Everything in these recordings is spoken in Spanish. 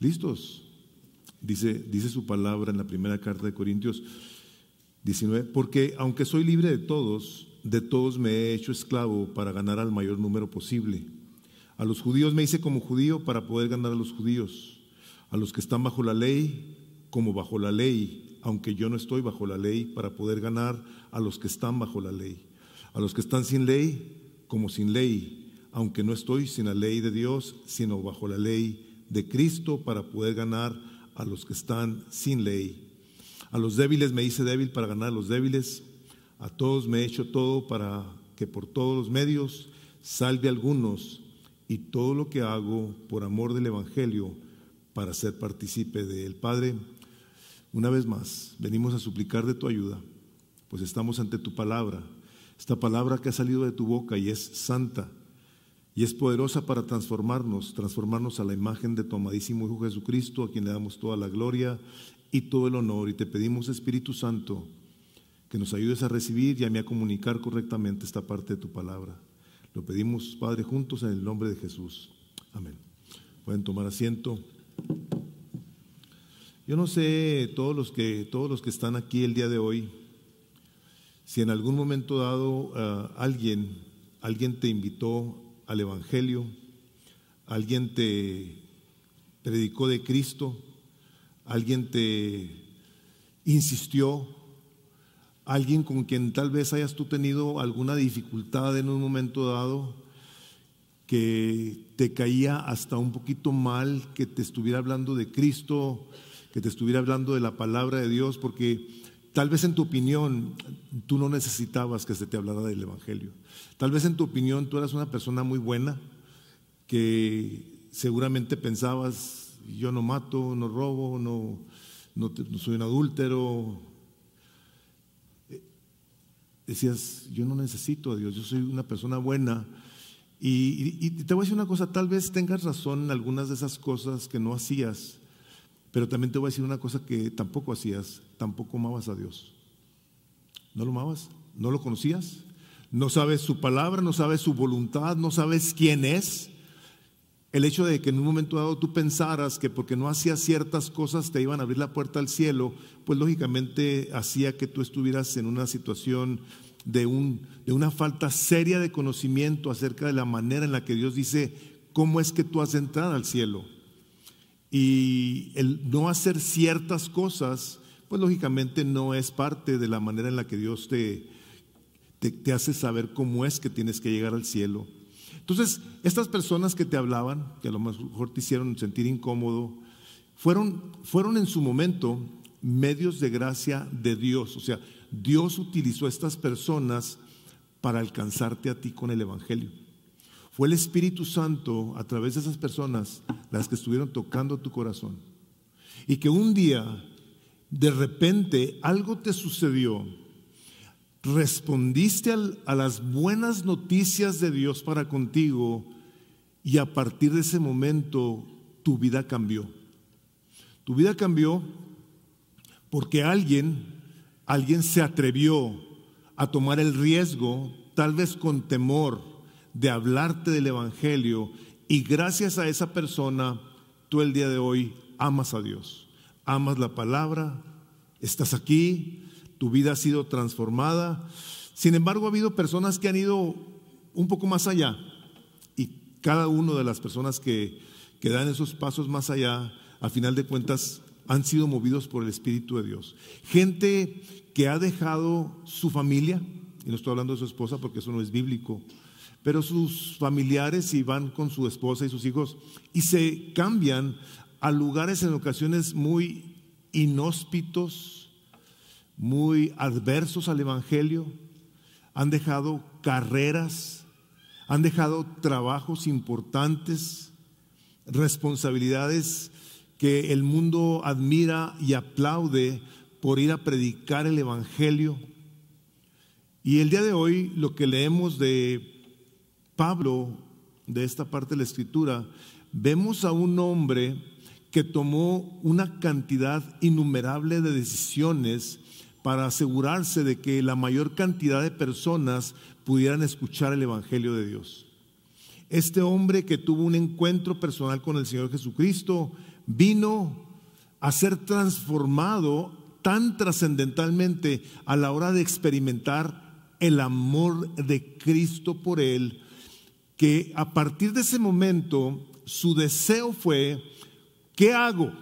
¿Listos? Dice, dice su palabra en la primera carta de Corintios 19, porque aunque soy libre de todos, de todos me he hecho esclavo para ganar al mayor número posible. A los judíos me hice como judío para poder ganar a los judíos. A los que están bajo la ley, como bajo la ley, aunque yo no estoy bajo la ley, para poder ganar a los que están bajo la ley. A los que están sin ley, como sin ley, aunque no estoy sin la ley de Dios, sino bajo la ley de Cristo para poder ganar a los que están sin ley. A los débiles me hice débil para ganar a los débiles. A todos me he hecho todo para que por todos los medios salve a algunos y todo lo que hago por amor del Evangelio para ser partícipe de él. Padre, una vez más, venimos a suplicar de tu ayuda, pues estamos ante tu palabra, esta palabra que ha salido de tu boca y es santa y es poderosa para transformarnos, transformarnos a la imagen de tu amadísimo Hijo Jesucristo, a quien le damos toda la gloria y todo el honor. Y te pedimos, Espíritu Santo, que nos ayudes a recibir y a mí a comunicar correctamente esta parte de tu palabra. Lo pedimos, Padre, juntos en el nombre de Jesús. Amén. Pueden tomar asiento. Yo no sé todos los que todos los que están aquí el día de hoy, si en algún momento dado uh, alguien alguien te invitó al Evangelio, alguien te predicó de Cristo, alguien te insistió, alguien con quien tal vez hayas tú tenido alguna dificultad en un momento dado, que te caía hasta un poquito mal que te estuviera hablando de Cristo, que te estuviera hablando de la palabra de Dios, porque Tal vez en tu opinión tú no necesitabas que se te hablara del Evangelio. Tal vez en tu opinión tú eras una persona muy buena, que seguramente pensabas, yo no mato, no robo, no, no, soy un adúltero. Decías, yo no necesito a Dios, yo soy una persona buena. Y, y te voy a decir una cosa, tal vez tengas razón en algunas de esas cosas que no hacías, pero también te voy a decir una cosa que tampoco hacías, tampoco amabas a Dios. ¿No lo amabas? ¿No lo conocías? ¿No sabes su palabra? ¿No sabes su voluntad? ¿No sabes quién es? El hecho de que en un momento dado tú pensaras que porque no hacías ciertas cosas te iban a abrir la puerta al cielo, pues lógicamente hacía que tú estuvieras en una situación de, un, de una falta seria de conocimiento acerca de la manera en la que Dios dice cómo es que tú has de entrar al cielo. Y el no hacer ciertas cosas, pues lógicamente no es parte de la manera en la que Dios te, te, hace saber cómo es que tienes que llegar al cielo. Entonces, estas personas que te hablaban, que a lo mejor te hicieron sentir incómodo, fueron, fueron en su momento medios de gracia de Dios. O sea, Dios utilizó a estas personas para alcanzarte a ti con el Evangelio. Fue el Espíritu Santo a través de esas personas las que estuvieron tocando tu corazón. Y que un día, de repente, algo te sucedió. Respondiste a las buenas noticias de Dios para contigo y a partir de ese momento tu vida cambió. Tu vida cambió porque alguien, alguien se atrevió a tomar el riesgo, tal vez con temor, de hablarte del Evangelio y gracias a esa persona tú el día de hoy amas a Dios, amas la palabra, estás aquí, tu vida ha sido transformada. Sin embargo, ha habido personas que han ido un poco más allá y cada una de las personas que, que dan esos pasos más allá, a final de cuentas, han sido movidos por el Espíritu de Dios. Gente que ha dejado su familia, y no estoy hablando de su esposa porque eso no es bíblico, pero sus familiares van con su esposa y sus hijos y se cambian a lugares en ocasiones muy inhóspitos, muy adversos al Evangelio, han dejado carreras, han dejado trabajos importantes, responsabilidades que el mundo admira y aplaude por ir a predicar el Evangelio. Y el día de hoy lo que leemos de Pablo, de esta parte de la escritura, vemos a un hombre que tomó una cantidad innumerable de decisiones para asegurarse de que la mayor cantidad de personas pudieran escuchar el Evangelio de Dios. Este hombre que tuvo un encuentro personal con el Señor Jesucristo vino a ser transformado tan trascendentalmente a la hora de experimentar el amor de Cristo por él, que a partir de ese momento su deseo fue, ¿qué hago?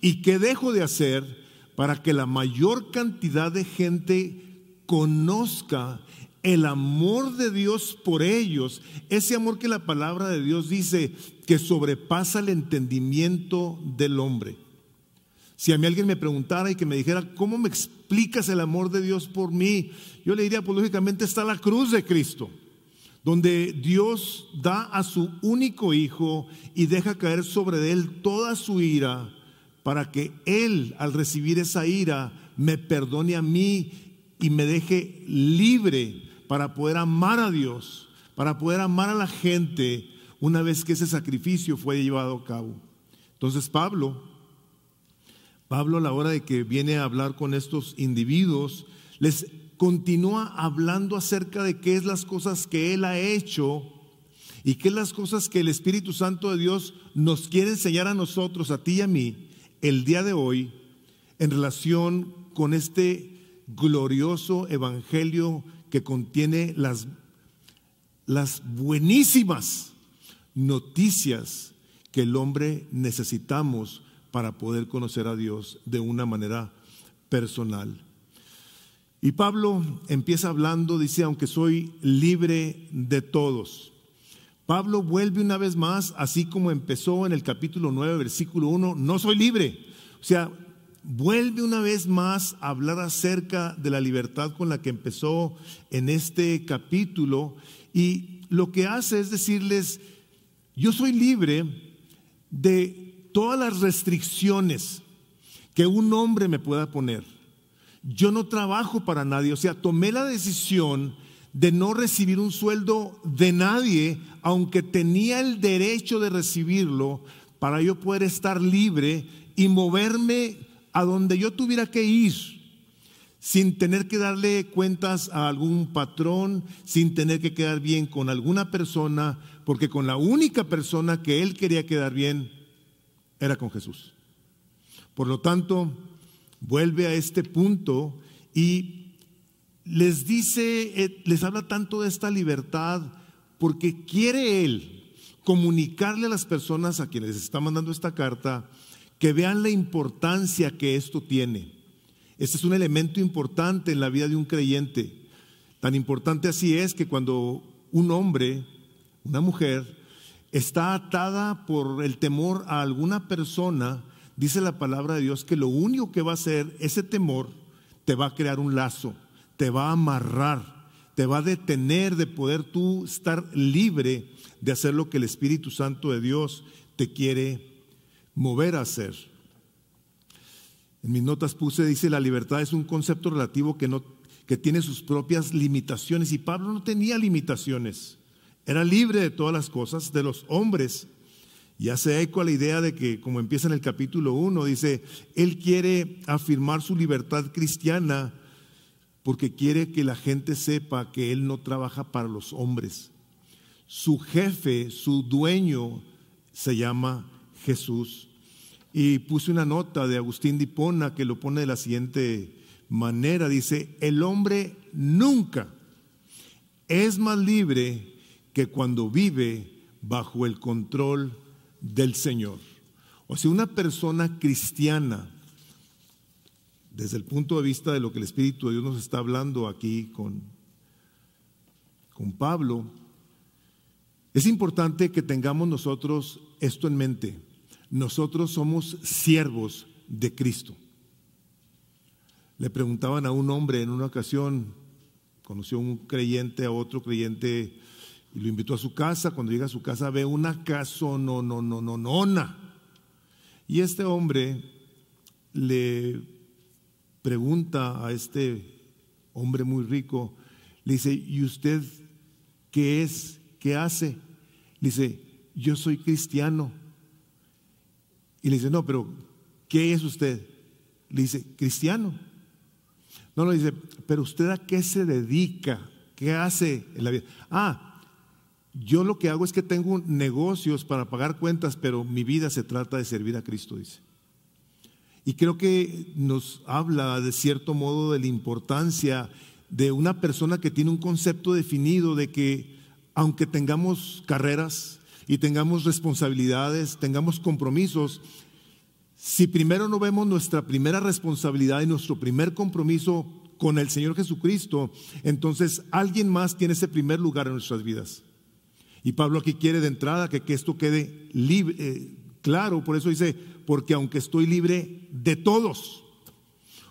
¿Y qué dejo de hacer para que la mayor cantidad de gente conozca el amor de Dios por ellos, ese amor que la palabra de Dios dice que sobrepasa el entendimiento del hombre. Si a mí alguien me preguntara y que me dijera, ¿cómo me explicas el amor de Dios por mí? Yo le diría, pues lógicamente está la cruz de Cristo, donde Dios da a su único hijo y deja caer sobre él toda su ira para que él, al recibir esa ira, me perdone a mí y me deje libre para poder amar a Dios, para poder amar a la gente una vez que ese sacrificio fue llevado a cabo. Entonces Pablo, Pablo a la hora de que viene a hablar con estos individuos, les continúa hablando acerca de qué es las cosas que él ha hecho y qué es las cosas que el Espíritu Santo de Dios nos quiere enseñar a nosotros, a ti y a mí, el día de hoy, en relación con este glorioso evangelio que contiene las, las buenísimas noticias que el hombre necesitamos para poder conocer a Dios de una manera personal. Y Pablo empieza hablando, dice, aunque soy libre de todos. Pablo vuelve una vez más, así como empezó en el capítulo 9, versículo 1, no soy libre. O sea, vuelve una vez más a hablar acerca de la libertad con la que empezó en este capítulo y lo que hace es decirles, yo soy libre de todas las restricciones que un hombre me pueda poner. Yo no trabajo para nadie, o sea, tomé la decisión de no recibir un sueldo de nadie, aunque tenía el derecho de recibirlo, para yo poder estar libre y moverme a donde yo tuviera que ir sin tener que darle cuentas a algún patrón, sin tener que quedar bien con alguna persona, porque con la única persona que él quería quedar bien era con Jesús. Por lo tanto, vuelve a este punto y les dice, eh, les habla tanto de esta libertad, porque quiere él comunicarle a las personas a quienes está mandando esta carta, que vean la importancia que esto tiene. Este es un elemento importante en la vida de un creyente. Tan importante así es que cuando un hombre, una mujer, está atada por el temor a alguna persona, dice la palabra de Dios que lo único que va a hacer ese temor te va a crear un lazo, te va a amarrar, te va a detener de poder tú estar libre de hacer lo que el Espíritu Santo de Dios te quiere mover a hacer. En mis notas puse, dice, la libertad es un concepto relativo que, no, que tiene sus propias limitaciones. Y Pablo no tenía limitaciones. Era libre de todas las cosas, de los hombres. Y hace eco a la idea de que, como empieza en el capítulo 1, dice, él quiere afirmar su libertad cristiana porque quiere que la gente sepa que él no trabaja para los hombres. Su jefe, su dueño, se llama Jesús. Y puse una nota de Agustín Dipona que lo pone de la siguiente manera. Dice, el hombre nunca es más libre que cuando vive bajo el control del Señor. O sea, una persona cristiana, desde el punto de vista de lo que el Espíritu de Dios nos está hablando aquí con, con Pablo, es importante que tengamos nosotros esto en mente. Nosotros somos siervos de Cristo. Le preguntaban a un hombre en una ocasión, conoció un creyente a otro creyente y lo invitó a su casa. Cuando llega a su casa ve una casa no, no, no, no. Y este hombre le pregunta a este hombre muy rico, le dice, ¿y usted qué es? ¿Qué hace? Le dice, yo soy cristiano. Y le dice, no, pero ¿qué es usted? Le dice, cristiano. No, le dice, pero usted a qué se dedica? ¿Qué hace en la vida? Ah, yo lo que hago es que tengo negocios para pagar cuentas, pero mi vida se trata de servir a Cristo, dice. Y creo que nos habla de cierto modo de la importancia de una persona que tiene un concepto definido de que aunque tengamos carreras y tengamos responsabilidades, tengamos compromisos, si primero no vemos nuestra primera responsabilidad y nuestro primer compromiso con el Señor Jesucristo, entonces alguien más tiene ese primer lugar en nuestras vidas. Y Pablo aquí quiere de entrada que, esto quede libre, eh, claro, por eso dice, porque aunque estoy libre de todos,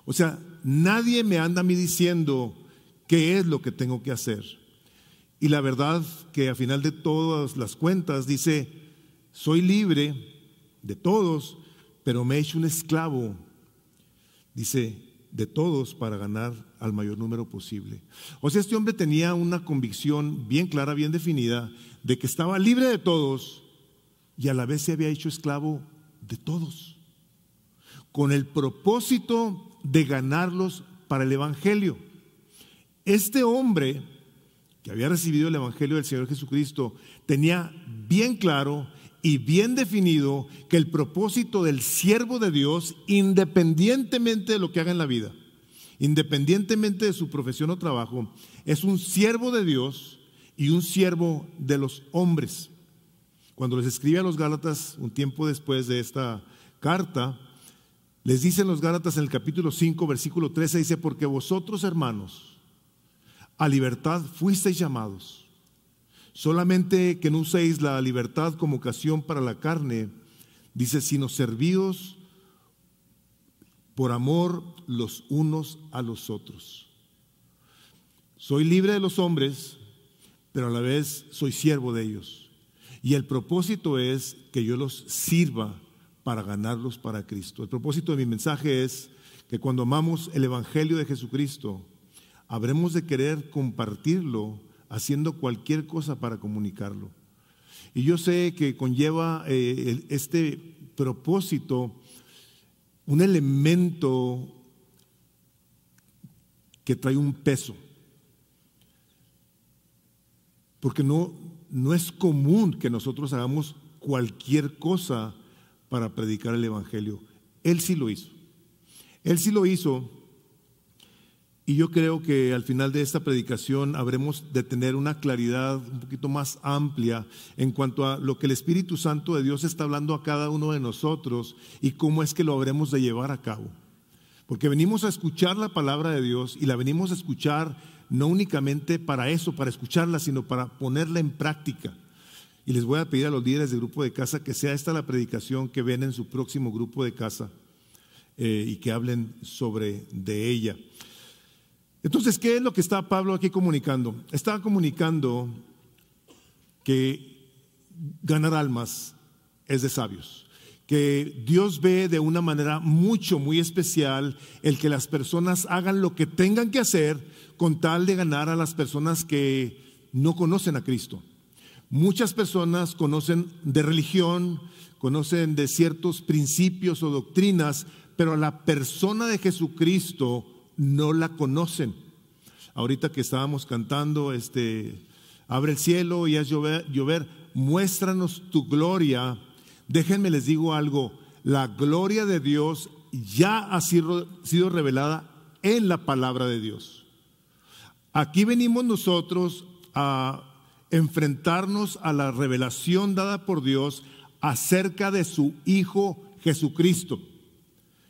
o sea, nadie me anda a mí diciendo qué es lo que tengo que hacer. Y la verdad que a final de todas las cuentas dice, soy libre de todos, pero me he hecho un esclavo, dice, de todos para ganar al mayor número posible. O sea, este hombre tenía una convicción bien clara, bien definida, de que estaba libre de todos y a la vez se había hecho esclavo de todos, con el propósito de ganarlos para el Evangelio. Este hombre que había recibido el Evangelio del Señor Jesucristo tenía bien claro y bien definido que el propósito del siervo de Dios, independientemente de lo que haga en la vida, independientemente de su profesión o trabajo, es un siervo de Dios y un siervo de los hombres. Cuando les escribe a los Gálatas, un tiempo después de esta carta, les dicen los Gálatas en el capítulo 5, versículo 13, dice, porque vosotros hermanos, a libertad fuisteis llamados Solamente que no uséis la libertad como ocasión para la carne, dice, sino servíos por amor los unos a los otros. Soy libre de los hombres, pero a la vez soy siervo de ellos. Y el propósito es que yo los sirva para ganarlos para Cristo. El propósito de mi mensaje es que cuando amamos el Evangelio de Jesucristo, habremos de querer compartirlo haciendo cualquier cosa para comunicarlo. Y yo sé que conlleva eh, este propósito un elemento que trae un peso. Porque no, no es común que nosotros hagamos cualquier cosa para predicar el Evangelio. Él sí lo hizo. Él sí lo hizo y yo creo que al final de esta predicación habremos de tener una claridad un poquito más amplia en cuanto a lo que el Espíritu Santo de Dios está hablando a cada uno de nosotros y cómo es que lo habremos de llevar a cabo. Porque venimos a escuchar la palabra de Dios y la venimos a escuchar no únicamente para eso, para escucharla, sino para ponerla en práctica. Y les voy a pedir a los líderes del grupo de casa que sea esta la predicación que ven en su próximo grupo de casa eh, y que hablen sobre de ella. Entonces, ¿qué es lo que está Pablo aquí comunicando? Está comunicando que ganar almas es de sabios, que Dios ve de una manera mucho, muy especial el que las personas hagan lo que tengan que hacer con tal de ganar a las personas que no conocen a Cristo. Muchas personas conocen de religión, conocen de ciertos principios o doctrinas, pero a la persona de Jesucristo no la conocen. Ahorita que estábamos cantando, este, abre el cielo y haz llover, llover, muéstranos tu gloria. Déjenme les digo algo, la gloria de Dios ya ha sido, revelada en la palabra de Dios. Aquí venimos nosotros a enfrentarnos a la revelación dada por Dios acerca de su Hijo Jesucristo.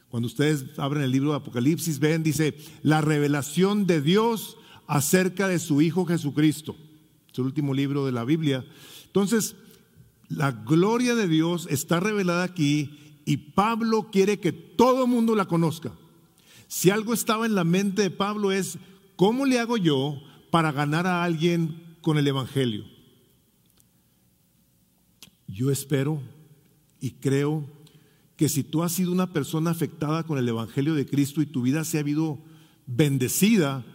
Cuando ustedes abren el libro de Apocalipsis, ven, dice, la revelación de Dios acerca de su Hijo Jesucristo. Es el último libro de la Biblia. Entonces, la gloria de Dios está revelada aquí y Pablo quiere que todo el mundo la conozca. Si algo estaba en la mente de Pablo es, ¿cómo le hago yo para ganar a alguien con el Evangelio? Yo espero y creo que si tú has sido una persona afectada con el Evangelio de Cristo y tu vida se ha habido bendecida,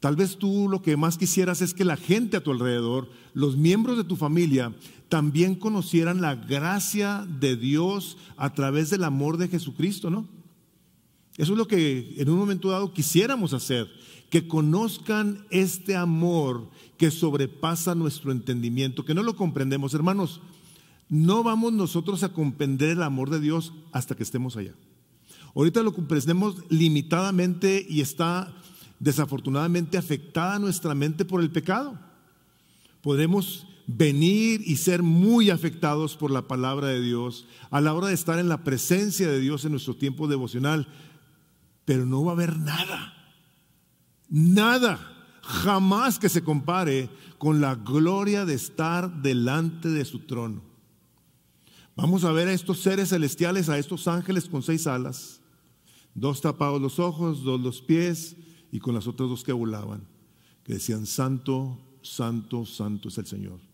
tal vez tú lo que más quisieras es que la gente a tu alrededor, los miembros de tu familia, también conocieran la gracia de Dios a través del amor de Jesucristo, ¿no? Eso es lo que en un momento dado quisiéramos hacer, que conozcan este amor que sobrepasa nuestro entendimiento, que no lo comprendemos. Hermanos, no vamos nosotros a comprender el amor de Dios hasta que estemos allá. Ahorita lo comprendemos limitadamente y está desafortunadamente afectada nuestra mente por el pecado. Podemos venir y ser muy afectados por la palabra de Dios a la hora de estar en la presencia de Dios en nuestro tiempo devocional, pero no va a haber nada, nada, jamás que se compare con la gloria de estar delante de su trono. Vamos a ver a estos seres celestiales, a estos ángeles con seis alas, dos tapados los ojos, dos los pies y con las otras dos que volaban, que decían, Santo, Santo, Santo es el Señor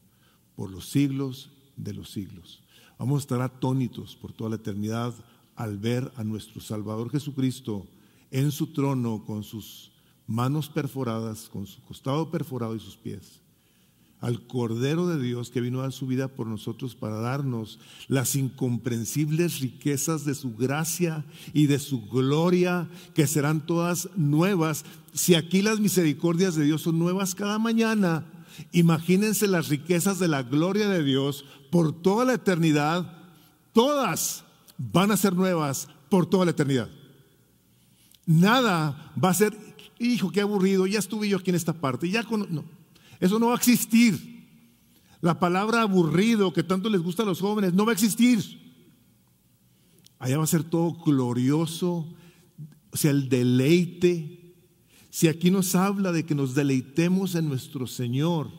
por los siglos de los siglos. Vamos a estar atónitos por toda la eternidad al ver a nuestro Salvador Jesucristo en su trono con sus manos perforadas, con su costado perforado y sus pies. Al Cordero de Dios que vino a dar su vida por nosotros para darnos las incomprensibles riquezas de su gracia y de su gloria, que serán todas nuevas. Si aquí las misericordias de Dios son nuevas cada mañana, Imagínense las riquezas de la gloria de Dios por toda la eternidad. Todas van a ser nuevas por toda la eternidad. Nada va a ser, hijo, qué aburrido, ya estuve yo aquí en esta parte. Ya no, eso no va a existir. La palabra aburrido que tanto les gusta a los jóvenes no va a existir. Allá va a ser todo glorioso, o sea, el deleite, si aquí nos habla de que nos deleitemos en nuestro Señor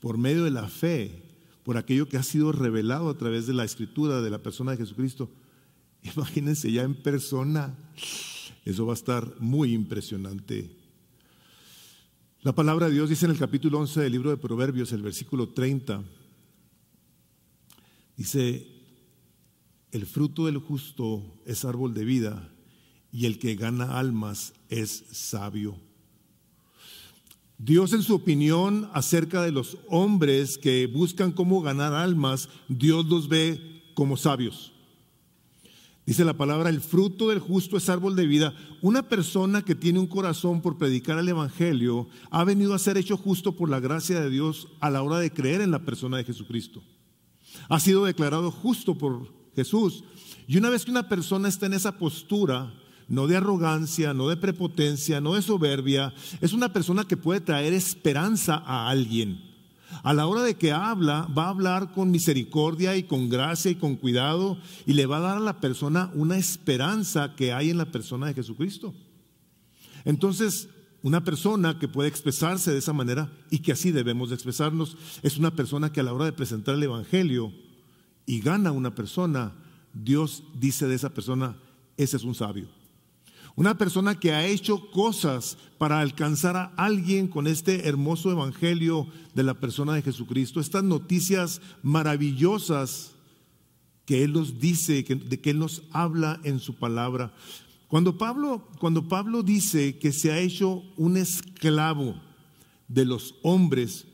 por medio de la fe, por aquello que ha sido revelado a través de la escritura de la persona de Jesucristo, imagínense ya en persona, eso va a estar muy impresionante. La palabra de Dios dice en el capítulo 11 del libro de Proverbios, el versículo 30, dice, el fruto del justo es árbol de vida y el que gana almas es sabio. Dios en su opinión acerca de los hombres que buscan cómo ganar almas, Dios los ve como sabios. Dice la palabra, el fruto del justo es árbol de vida. Una persona que tiene un corazón por predicar el Evangelio ha venido a ser hecho justo por la gracia de Dios a la hora de creer en la persona de Jesucristo. Ha sido declarado justo por Jesús. Y una vez que una persona está en esa postura, no de arrogancia, no de prepotencia, no de soberbia. Es una persona que puede traer esperanza a alguien. A la hora de que habla, va a hablar con misericordia y con gracia y con cuidado y le va a dar a la persona una esperanza que hay en la persona de Jesucristo. Entonces, una persona que puede expresarse de esa manera y que así debemos de expresarnos es una persona que a la hora de presentar el Evangelio y gana una persona, Dios dice de esa persona, ese es un sabio. Una persona que ha hecho cosas para alcanzar a alguien con este hermoso evangelio de la persona de Jesucristo, estas noticias maravillosas que Él nos dice, de que Él nos habla en su palabra. Cuando Pablo, cuando Pablo dice que se ha hecho un esclavo de los hombres,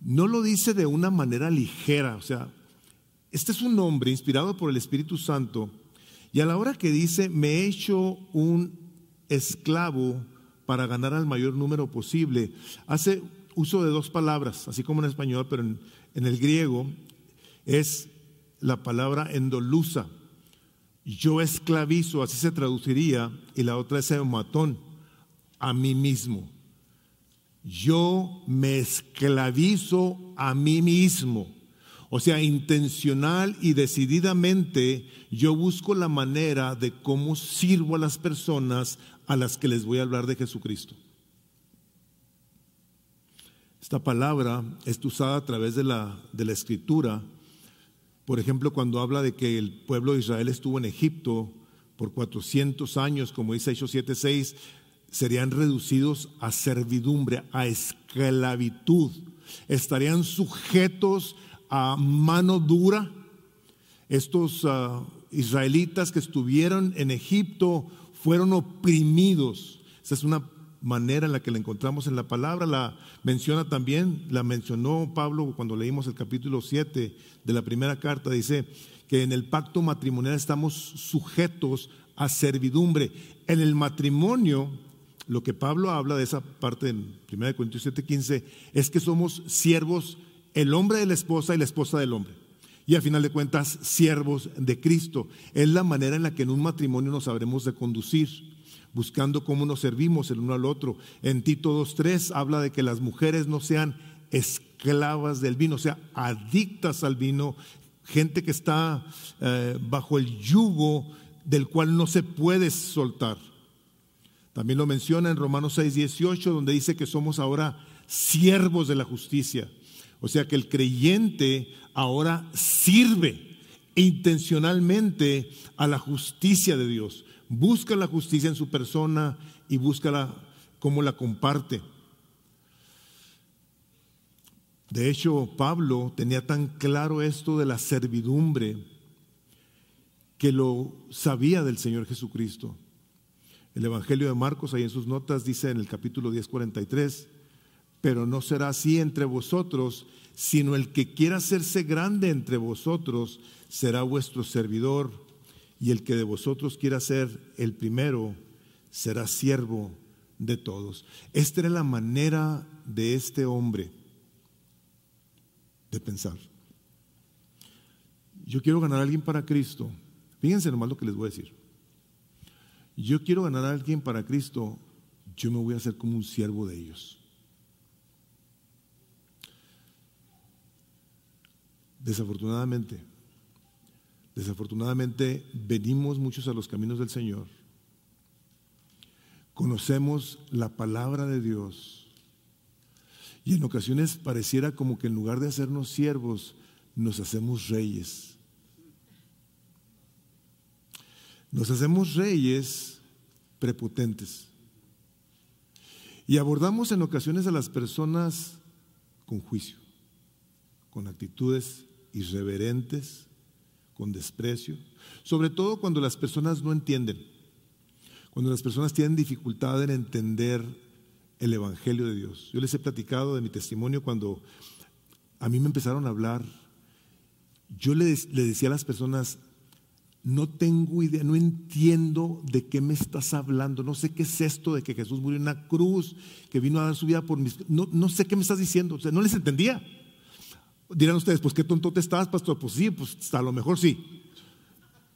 no lo dice de una manera ligera, o sea, este es un hombre inspirado por el Espíritu Santo y a la hora que dice, me he hecho un esclavo para ganar al mayor número posible, hace uso de dos palabras, así como en español, pero en, el griego es la palabra endolusa. Yo esclavizo, así se traduciría, y la otra es eumatón, a mí mismo. Yo me esclavizo a mí mismo. O sea, intencional y decididamente yo busco la manera de cómo sirvo a las personas a las que les voy a hablar de Jesucristo. Esta palabra es usada a través de la, de la escritura. Por ejemplo, cuando habla de que el pueblo de Israel estuvo en Egipto por 400 años, como dice Hechos 7:6, serían reducidos a servidumbre, a esclavitud. Estarían sujetos a mano dura. Estos ah, israelitas que estuvieron en Egipto fueron oprimidos. Esa es una manera en la que la encontramos en la palabra. La menciona también, la mencionó Pablo cuando leímos el capítulo 7 de la primera carta. Dice que en el pacto matrimonial estamos sujetos a servidumbre. En el matrimonio lo que Pablo habla de esa parte en 1 Corintios 7:15 es que somos siervos, el hombre de la esposa y la esposa del hombre. Y al final de cuentas, siervos de Cristo. Es la manera en la que en un matrimonio nos sabremos de conducir, buscando cómo nos servimos el uno al otro. En Tito 2:3 habla de que las mujeres no sean esclavas del vino, o sea, adictas al vino, gente que está eh, bajo el yugo del cual no se puede soltar. También lo menciona en Romanos 6, 18, donde dice que somos ahora siervos de la justicia. O sea que el creyente ahora sirve intencionalmente a la justicia de Dios. Busca la justicia en su persona y busca cómo la comparte. De hecho, Pablo tenía tan claro esto de la servidumbre que lo sabía del Señor Jesucristo. El Evangelio de Marcos, ahí en sus notas, dice en el capítulo 10, 43, pero no será así entre vosotros, sino el que quiera hacerse grande entre vosotros será vuestro servidor, y el que de vosotros quiera ser el primero será siervo de todos. Esta era la manera de este hombre de pensar. Yo quiero ganar a alguien para Cristo. Fíjense nomás lo que les voy a decir. Yo quiero ganar a alguien para Cristo, yo me voy a hacer como un siervo de ellos. Desafortunadamente, desafortunadamente venimos muchos a los caminos del Señor. Conocemos la palabra de Dios y en ocasiones pareciera como que en lugar de hacernos siervos, nos hacemos reyes. Nos hacemos reyes prepotentes. Y abordamos en ocasiones a las personas con juicio, con actitudes irreverentes, con desprecio, sobre todo cuando las personas no entienden, cuando las personas tienen dificultad en entender el Evangelio de Dios. Yo les he platicado de mi testimonio cuando a mí me empezaron a hablar. Yo le, decía a las personas, no tengo idea, no entiendo de qué me estás hablando, no sé qué es esto de que Jesús murió en una cruz, que vino a dar su vida por mis... No, no sé qué me estás diciendo, o sea, no les entendía. Dirán ustedes, pues qué tonto te estás, pastor, pues sí, pues a lo mejor sí,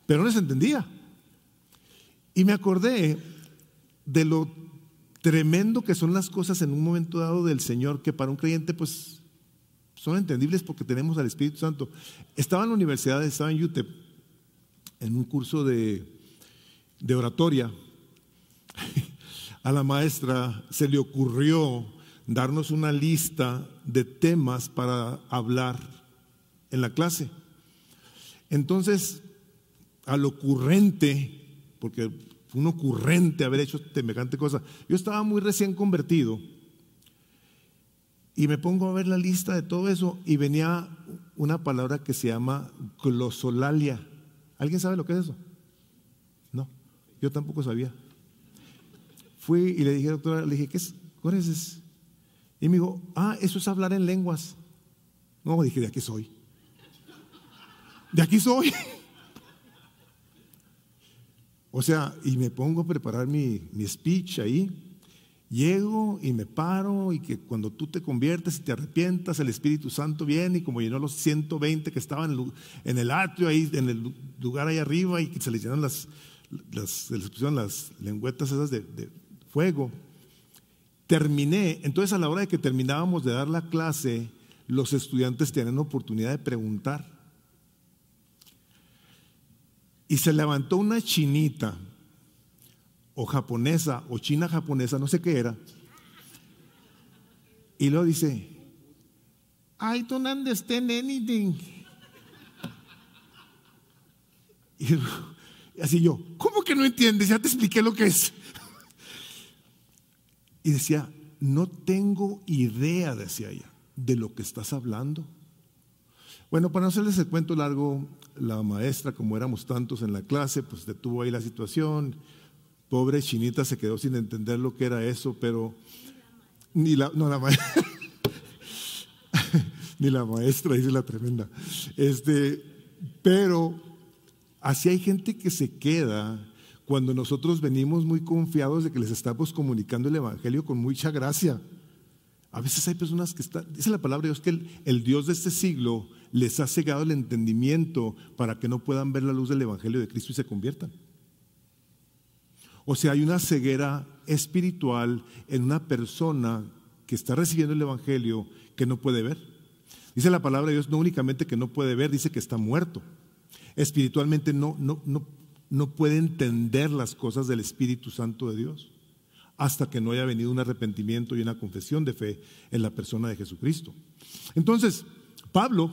pero no les entendía. Y me acordé de lo tremendo que son las cosas en un momento dado del Señor, que para un creyente pues son entendibles porque tenemos al Espíritu Santo. Estaba en la universidad, estaba en UTEP, en un curso de, de oratoria. A la maestra se le ocurrió darnos una lista de temas para hablar en la clase. Entonces, al ocurrente, porque un ocurrente haber hecho semejante cosa. Yo estaba muy recién convertido y me pongo a ver la lista de todo eso y venía una palabra que se llama glosolalia. ¿Alguien sabe lo que es eso? No, yo tampoco sabía. Fui y le dije, doctora, le dije, ¿qué es? ¿Cuál es eso? Y me dijo, ah, eso es hablar en lenguas. No, dije, de aquí soy. De aquí soy. O sea, y me pongo a preparar mi, speech ahí. Llego y me paro y que cuando tú te conviertes y te arrepientas, el Espíritu Santo viene y como llenó los 120 que estaban en el atrio ahí, en el lugar ahí arriba y que se les llenan las, las, se les pusieron las lengüetas esas de, de fuego. Terminé, entonces a la hora de que terminábamos de dar la clase, los estudiantes tenían oportunidad de preguntar. Y se levantó una chinita, o japonesa, o china japonesa, no sé qué era. Y luego dice, I don't understand anything. Y así yo, ¿cómo que no entiendes? Ya te expliqué lo que es. Y decía, no tengo idea, decía ella, de lo que estás hablando. Bueno, para no hacerles el cuento largo, la maestra, como éramos tantos en la clase, pues detuvo ahí la situación. Pobre chinita se quedó sin entender lo que era eso, pero ni la, no, la maestra, ni la maestra, dice la tremenda. Este, pero así hay gente que se queda cuando nosotros venimos muy confiados de que les estamos comunicando el Evangelio con mucha gracia. A veces hay personas que están, dice la palabra de Dios que el, el, Dios de este siglo les ha cegado el entendimiento para que no puedan ver la luz del Evangelio de Cristo y se conviertan. O sea, hay una ceguera espiritual en una persona que está recibiendo el Evangelio que no puede ver. Dice la palabra de Dios no únicamente que no puede ver, dice que está muerto. Espiritualmente no, no, no, no puede entender las cosas del Espíritu Santo de Dios hasta que no haya venido un arrepentimiento y una confesión de fe en la persona de Jesucristo. Entonces, Pablo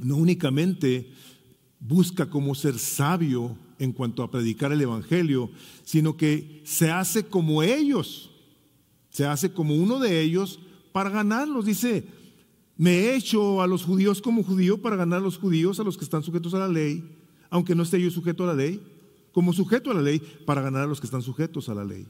no únicamente busca cómo ser sabio en cuanto a predicar el Evangelio, sino que se hace como ellos, se hace como uno de ellos para ganarlos. Dice, me he hecho a los judíos como judío para ganar a los judíos, a los que están sujetos a la ley, aunque no esté yo sujeto a la ley, como sujeto a la ley, para ganar a los que están sujetos a la ley,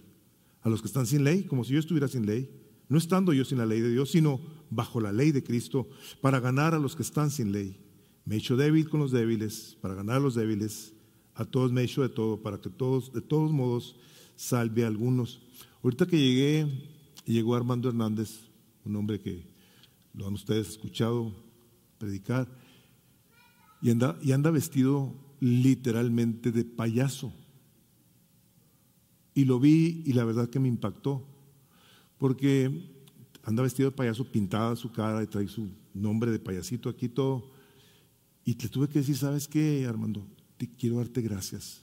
a los que están sin ley, como si yo estuviera sin ley, no estando yo sin la ley de Dios, sino bajo la ley de Cristo, para ganar a los que están sin ley. Me he hecho débil con los débiles, para ganar a los débiles, a todos me he hecho de todo, para que todos, de todos modos, salve a algunos. Ahorita que llegué, llegó Armando Hernández, un hombre que lo han ustedes escuchado predicar, y anda, y anda vestido literalmente de payaso. Y lo vi y la verdad que me impactó, porque anda vestido de payaso, pintada su cara y trae su nombre de payasito aquí todo. Y te tuve que decir, ¿sabes qué, Armando? Te quiero darte gracias.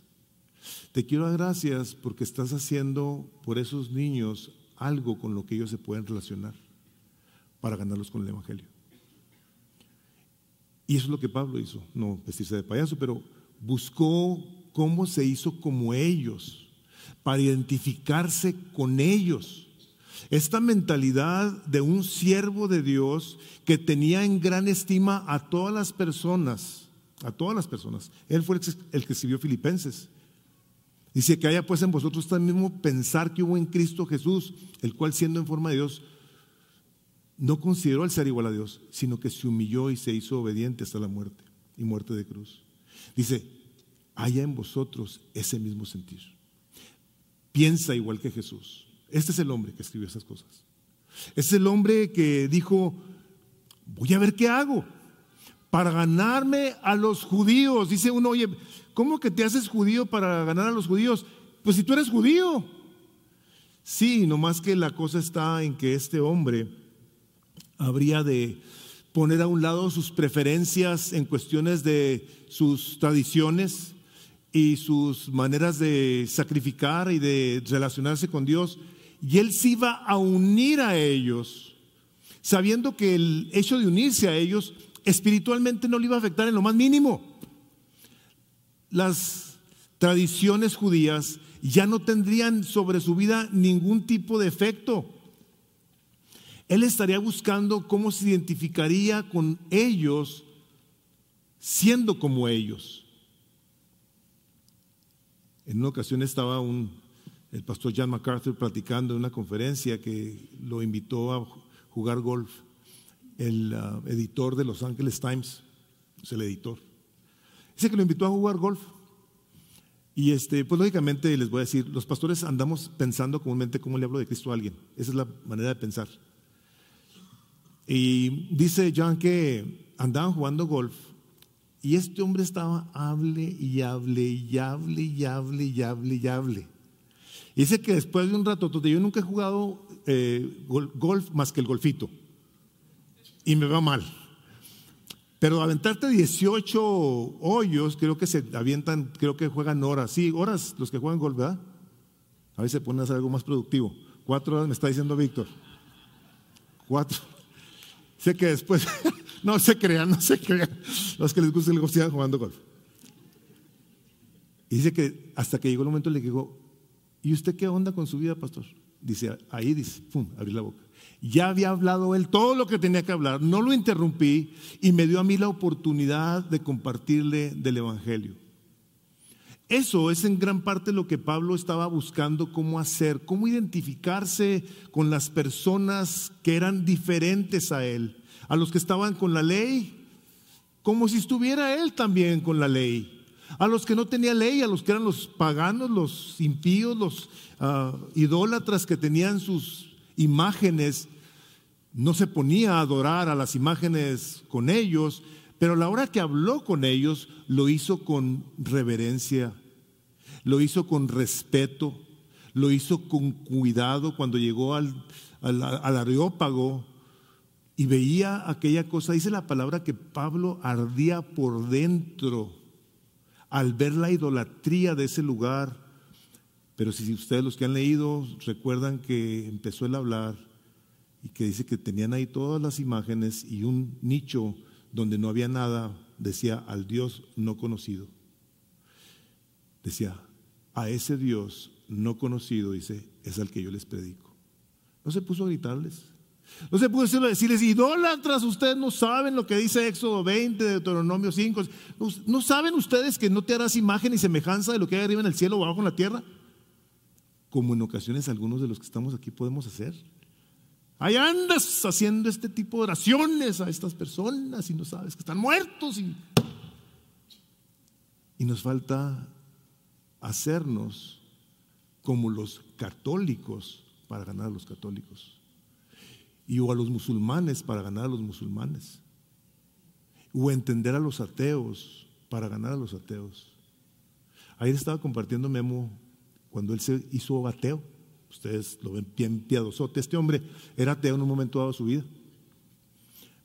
Te quiero dar gracias porque estás haciendo por esos niños algo con lo que ellos se pueden relacionar para ganarlos con el Evangelio. Y eso es lo que Pablo hizo, no vestirse de payaso, pero buscó cómo se hizo como ellos, para identificarse con ellos. Esta mentalidad de un siervo de Dios que tenía en gran estima a todas las personas, a todas las personas. Él fue el que escribió Filipenses. Dice que haya pues en vosotros también mismo pensar que hubo en Cristo Jesús, el cual siendo en forma de Dios, no consideró el ser igual a Dios, sino que se humilló y se hizo obediente hasta la muerte y muerte de cruz. Dice, haya en vosotros ese mismo sentir. Piensa igual que Jesús. Este es el hombre que escribió esas cosas. Este es el hombre que dijo, voy a ver qué hago para ganarme a los judíos. Dice uno, oye, ¿cómo que te haces judío para ganar a los judíos? Pues si tú eres judío. Sí, nomás que la cosa está en que este hombre habría de poner a un lado sus preferencias en cuestiones de sus tradiciones y sus maneras de sacrificar y de relacionarse con Dios. Y él se iba a unir a ellos, sabiendo que el hecho de unirse a ellos espiritualmente no le iba a afectar en lo más mínimo. Las tradiciones judías ya no tendrían sobre su vida ningún tipo de efecto. Él estaría buscando cómo se identificaría con ellos siendo como ellos. En una ocasión estaba el pastor John MacArthur platicando en una conferencia que lo invitó a jugar golf. El uh, editor de Los Angeles Times, es el editor. Dice que lo invitó a jugar golf. Y este, pues lógicamente les voy a decir, los pastores andamos pensando comúnmente cómo le hablo de Cristo a alguien. Esa es la manera de pensar. Y dice John que andaban jugando golf y este hombre estaba hable y hable y hable y hable y hable y hable. Dice que después de un rato, yo nunca he jugado eh, golf más que el golfito y me va mal. Pero aventarte 18 hoyos, creo que se avientan, creo que juegan horas. Sí, horas los que juegan golf, ¿verdad? A veces se ponen a hacer algo más productivo. Cuatro horas me está diciendo Víctor. Cuatro. Sé que después, no se crean, no se crean, los que les gusta el golf sigan jugando golf. Y dice que hasta que llegó el momento le digo, ¿y usted qué onda con su vida, pastor? Dice, ahí dice, pum, abrí la boca. Ya había hablado él todo lo que tenía que hablar, no lo interrumpí y me dio a mí la oportunidad de compartirle del Evangelio. Eso es en gran parte lo que Pablo estaba buscando cómo hacer, cómo identificarse con las personas que eran diferentes a él, a los que estaban con la ley, como si estuviera él también con la ley, A los que no tenían ley, a los que eran los paganos, los impíos, los ah, idólatras que tenían sus imágenes, no se ponía a adorar a las imágenes con ellos, pero la hora que habló con ellos, lo hizo con reverencia, lo hizo con respeto, lo hizo con cuidado cuando llegó al, al, al areópago y veía aquella cosa. Dice la palabra que Pablo ardía por dentro al ver la idolatría de ese lugar. Pero si ustedes los que han leído recuerdan que empezó el hablar y que dice que tenían ahí todas las imágenes y un nicho donde no había nada, decía al Dios no conocido. Decía, a ese Dios no conocido, dice, es al que yo les predico. No se puso a gritarles. No se puso a decirles, idólatras, ustedes no saben lo que dice Éxodo 20, Deuteronomio 5. ¿No saben ustedes que no te harás imagen y semejanza de lo que hay arriba en el cielo o abajo en la tierra? Como en ocasiones algunos de los que estamos aquí podemos hacer. Ahí andas haciendo este tipo de oraciones a estas personas y no sabes que están muertos. Y, y nos falta hacernos como los católicos para ganar a los católicos. Y o a los musulmanes para ganar a los musulmanes. O entender a los ateos para ganar a los ateos. Ayer estaba compartiendo Memo cuando él se hizo ateo Ustedes lo ven bien piadosote. Este hombre era ateo en un momento dado de su vida.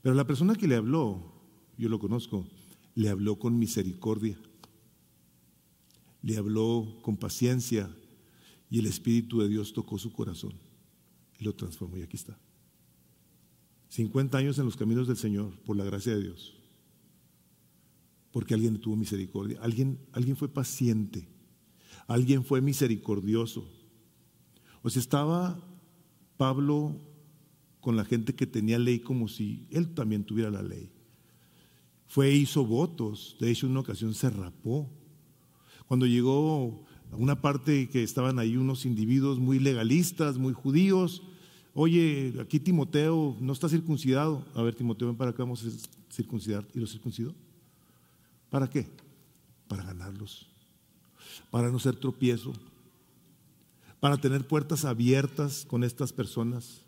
Pero la persona que le habló, yo lo conozco, le habló con misericordia. Le habló con paciencia y el Espíritu de Dios tocó su corazón y lo transformó y aquí está. 50 años en los caminos del Señor por la gracia de Dios. Porque alguien tuvo misericordia, alguien, alguien fue paciente, alguien fue misericordioso pues estaba Pablo con la gente que tenía ley como si él también tuviera la ley. Fue e hizo votos, de hecho en una ocasión se rapó. Cuando llegó a una parte que estaban ahí unos individuos muy legalistas, muy judíos, oye, aquí Timoteo no está circuncidado. A ver, Timoteo, ven para acá, vamos a circuncidar. ¿Y lo circuncidó? ¿Para qué? Para ganarlos, para no ser tropiezo, para tener puertas abiertas con estas personas.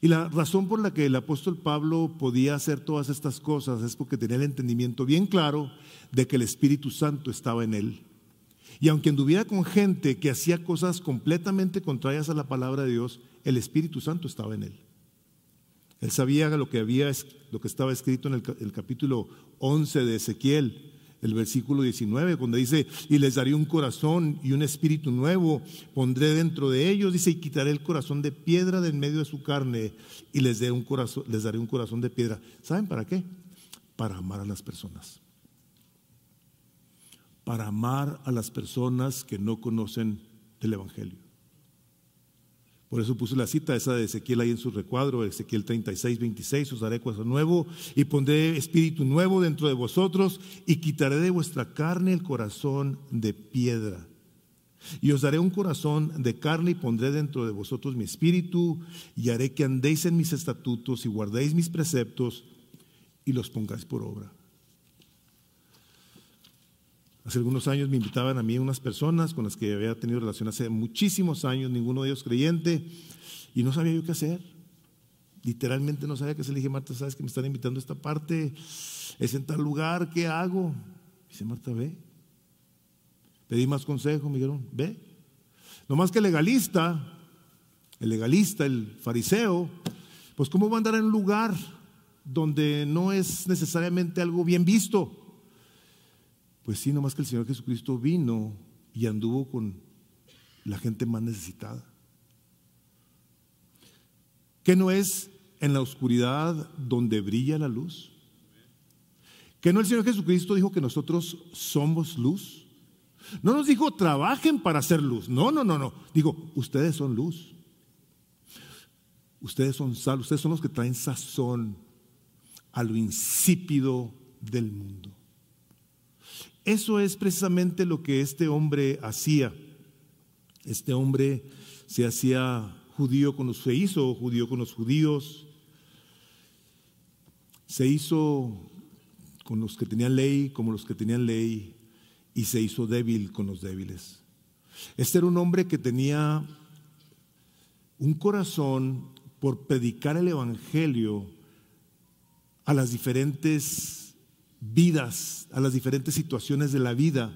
Y la razón por la que el apóstol Pablo podía hacer todas estas cosas es porque tenía el entendimiento bien claro de que el Espíritu Santo estaba en él. Y aunque anduviera con gente que hacía cosas completamente contrarias a la palabra de Dios, el Espíritu Santo estaba en él. Él sabía lo que había, lo que estaba escrito en el, capítulo 11 de Ezequiel, el versículo 19, cuando dice, y les daré un corazón y un espíritu nuevo, pondré dentro de ellos, dice, y quitaré el corazón de piedra de en medio de su carne y les, un les daré un corazón de piedra. ¿Saben para qué? Para amar a las personas. Para amar a las personas que no conocen el Evangelio. Por eso puse la cita esa de Ezequiel ahí en su recuadro, Ezequiel 36, 26, os haré cosa nuevo y pondré espíritu nuevo dentro de vosotros y quitaré de vuestra carne el corazón de piedra. Y os daré un corazón de carne y pondré dentro de vosotros mi espíritu y haré que andéis en mis estatutos y guardéis mis preceptos y los pongáis por obra. Hace algunos años me invitaban a mí unas personas con las que había tenido relación hace muchísimos años, ninguno de ellos creyente, y no sabía yo qué hacer. Literalmente no sabía qué hacer. Le dije, Marta, ¿sabes que me están invitando a esta parte? Es en tal lugar, ¿qué hago? Dice, Marta, ve. Pedí más consejo, me dijeron, ve. No más que el legalista, el legalista, el fariseo, pues ¿cómo va a andar en un lugar donde no es necesariamente algo bien visto? Pues sí, nomás que el Señor Jesucristo vino y anduvo con la gente más necesitada. ¿Qué no es en la oscuridad donde brilla la luz? ¿Que no el Señor Jesucristo dijo que nosotros somos luz? No nos dijo trabajen para hacer luz. No, no, no, no. Digo, ustedes son luz. Ustedes son sal, ustedes son los que traen sazón a lo insípido del mundo. Eso es precisamente lo que este hombre hacía. Este hombre se hacía judío con los, se hizo judío con los judíos, se hizo con los que tenían ley, como los que tenían ley, y se hizo débil con los débiles. Este era un hombre que tenía un corazón por predicar el Evangelio a las diferentes vidas, a las diferentes situaciones de la vida.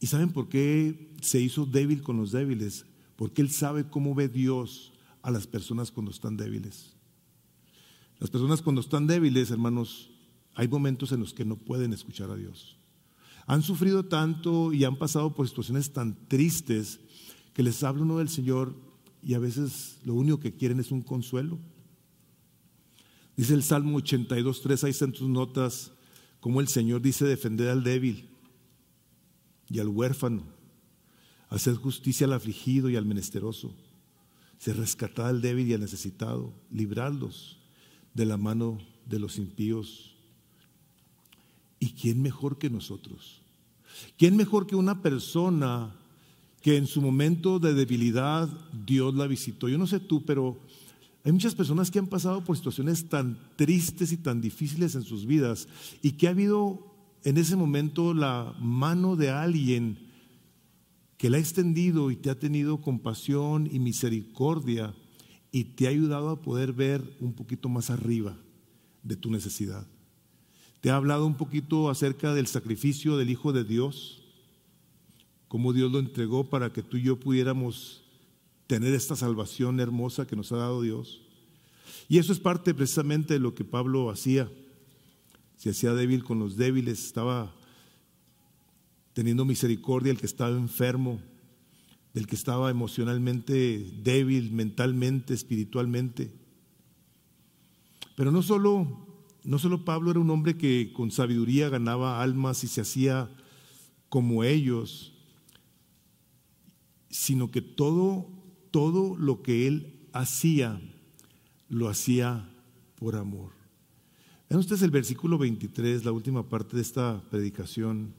¿Y saben por qué se hizo débil con los débiles? Porque Él sabe cómo ve Dios a las personas cuando están débiles. Las personas cuando están débiles, hermanos, hay momentos en los que no pueden escuchar a Dios. Han sufrido tanto y han pasado por situaciones tan tristes que les habla uno del Señor y a veces lo único que quieren es un consuelo. Dice el Salmo 82, 3, ahí están tus notas, como el Señor dice defender al débil y al huérfano, hacer justicia al afligido y al menesteroso, se rescatar al débil y al necesitado, librarlos de la mano de los impíos. ¿Y quién mejor que nosotros? ¿Quién mejor que una persona que en su momento de debilidad Dios la visitó? Yo no sé tú, pero hay muchas personas que han pasado por situaciones tan tristes y tan difíciles en sus vidas y que ha habido en ese momento la mano de alguien que la ha extendido y te ha tenido compasión y misericordia y te ha ayudado a poder ver un poquito más arriba de tu necesidad. Te ha hablado un poquito acerca del sacrificio del Hijo de Dios, cómo Dios lo entregó para que tú y yo pudiéramos tener esta salvación hermosa que nos ha dado Dios. Y eso es parte precisamente de lo que Pablo hacía. Se hacía débil con los débiles, estaba teniendo misericordia del que estaba enfermo, del que estaba emocionalmente débil, mentalmente, espiritualmente. Pero no solo no solo Pablo era un hombre que con sabiduría ganaba almas y se hacía como ellos, sino que todo, todo lo que él hacía, lo hacía por amor. Vean ustedes el versículo 23, la última parte de esta predicación,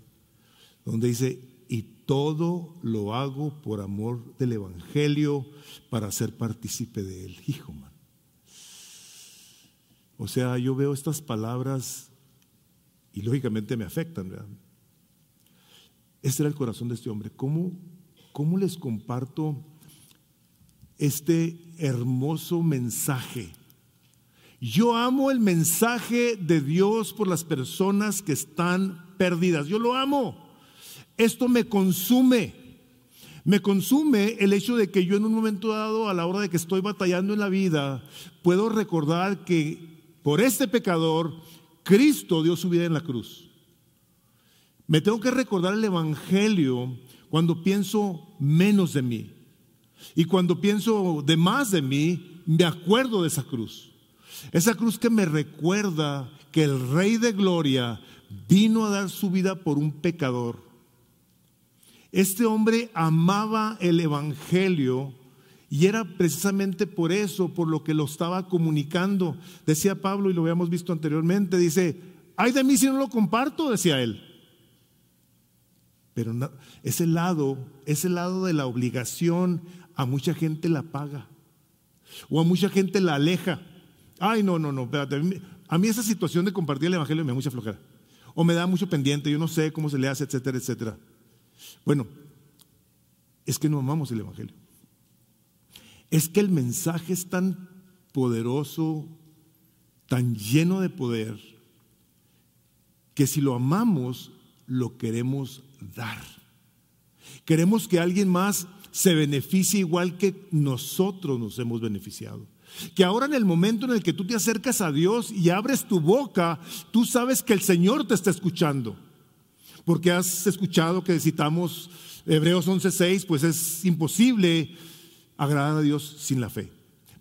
donde dice, y todo lo hago por amor del Evangelio para ser partícipe de él. Hijo, man. O sea, yo veo estas palabras y lógicamente me afectan. ¿verdad? Este era el corazón de este hombre. ¿Cómo, ¿Cómo les comparto este hermoso mensaje? Yo amo el mensaje de Dios por las personas que están perdidas. Yo lo amo. Esto me consume. Me consume el hecho de que yo en un momento dado, a la hora de que estoy batallando en la vida, puedo recordar que por este pecador, Cristo dio su vida en la cruz. Me tengo que recordar el Evangelio cuando pienso menos de mí. Y cuando pienso de más de mí, me acuerdo de esa cruz. Esa cruz que me recuerda que el Rey de Gloria vino a dar su vida por un pecador. Este hombre amaba el Evangelio y era precisamente por eso, por lo que lo estaba comunicando. Decía Pablo, y lo habíamos visto anteriormente, dice, ay de mí si no lo comparto, decía él. Pero ese lado, ese lado de la obligación, a mucha gente la paga. O a mucha gente la aleja. Ay, no, no, no, espérate. A mí esa situación de compartir el Evangelio me da mucha flojera. O me da mucho pendiente, yo no sé cómo se le hace, etcétera, etcétera. Bueno, es que no amamos el Evangelio es que el mensaje es tan poderoso, tan lleno de poder, que si lo amamos, lo queremos dar. Queremos que alguien más se beneficie igual que nosotros nos hemos beneficiado. Que ahora en el momento en el que tú te acercas a Dios y abres tu boca, tú sabes que el Señor te está escuchando. Porque has escuchado que citamos Hebreos 11:6, pues es imposible agradar a Dios sin la fe.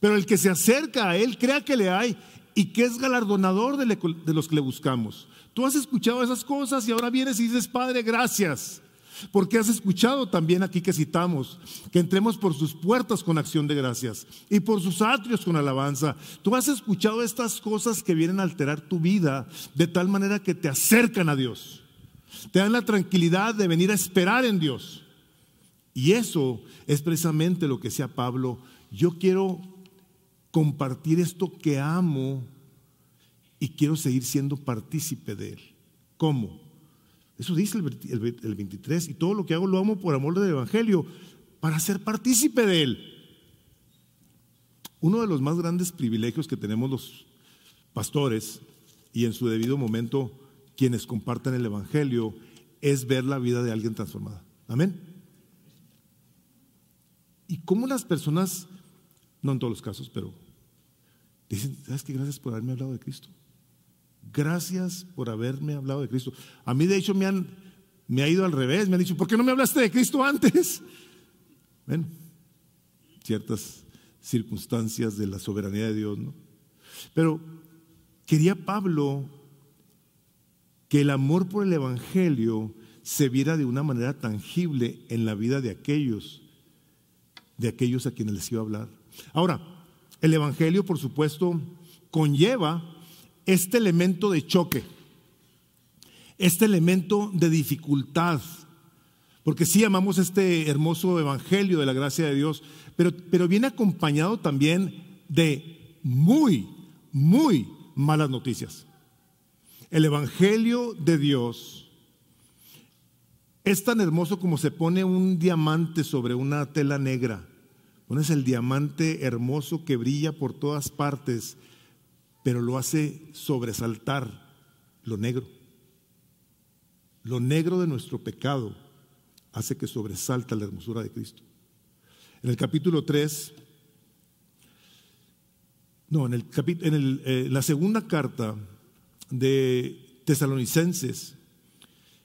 Pero el que se acerca a Él, crea que le hay y que es galardonador de, los que le buscamos. Tú has escuchado esas cosas y ahora vienes y dices, Padre, gracias. Porque has escuchado también aquí que citamos, que entremos por sus puertas con acción de gracias y por sus atrios con alabanza. Tú has escuchado estas cosas que vienen a alterar tu vida de tal manera que te acercan a Dios. Te dan la tranquilidad de venir a esperar en Dios. Y eso es precisamente lo que decía Pablo. Yo quiero compartir esto que amo y quiero seguir siendo partícipe de él. ¿Cómo? Eso dice el, 23. Y todo lo que hago lo amo por amor del Evangelio, para ser partícipe de él. Uno de los más grandes privilegios que tenemos los pastores y en su debido momento quienes comparten el Evangelio es ver la vida de alguien transformada. Amén. Y cómo las personas, no en todos los casos, pero dicen, ¿sabes qué? Gracias por haberme hablado de Cristo. Gracias por haberme hablado de Cristo. A mí, de hecho, me, han, me ha ido al revés. Me han dicho, ¿por qué no me hablaste de Cristo antes? Bueno, ciertas circunstancias de la soberanía de Dios, ¿no? Pero quería Pablo que el amor por el Evangelio se viera de una manera tangible en la vida de aquellos, de aquellos a quienes les iba a hablar. Ahora, el Evangelio, por supuesto, conlleva este elemento de choque, este elemento de dificultad, porque sí amamos este hermoso Evangelio de la gracia de Dios, pero, pero viene acompañado también de muy, muy malas noticias. El Evangelio de Dios es tan hermoso como se pone un diamante sobre una tela negra. Pones el diamante hermoso que brilla por todas partes pero lo hace sobresaltar lo negro. Lo negro de nuestro pecado hace que sobresalta la hermosura de Cristo. En el capítulo 3, no, en, el, en eh, la segunda carta de Tesalonicenses,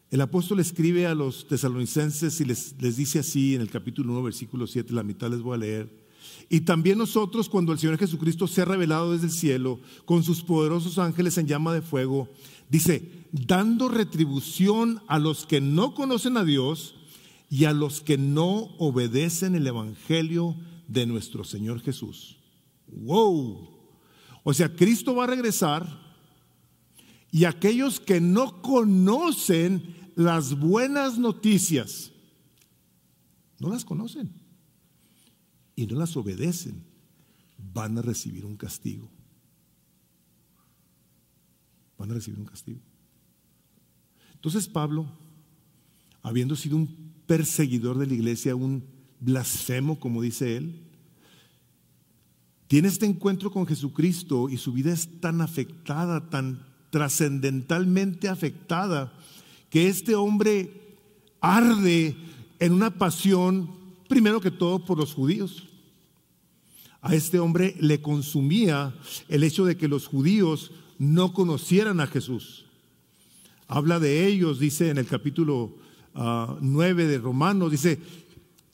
el apóstol escribe a los tesalonicenses y les, les dice así en el capítulo 1, versículo 7, la mitad les voy a leer. Y también nosotros, cuando el Señor Jesucristo se ha revelado desde el cielo con sus poderosos ángeles en llama de fuego, dice, dando retribución a los que no conocen a Dios y a los que no obedecen el Evangelio de nuestro Señor Jesús. ¡Wow! O sea, Cristo va a regresar y aquellos que no conocen las buenas noticias, no las conocen y no las obedecen, van a recibir un castigo. Van a recibir un castigo. Entonces Pablo, habiendo sido un perseguidor de la iglesia, un blasfemo, como dice él, tiene este encuentro con Jesucristo y su vida es tan afectada, tan trascendentalmente afectada, que este hombre arde en una pasión primero que todo por los judíos. A este hombre le consumía el hecho de que los judíos no conocieran a Jesús. Habla de ellos, dice en el capítulo 9 ah, de Romanos, dice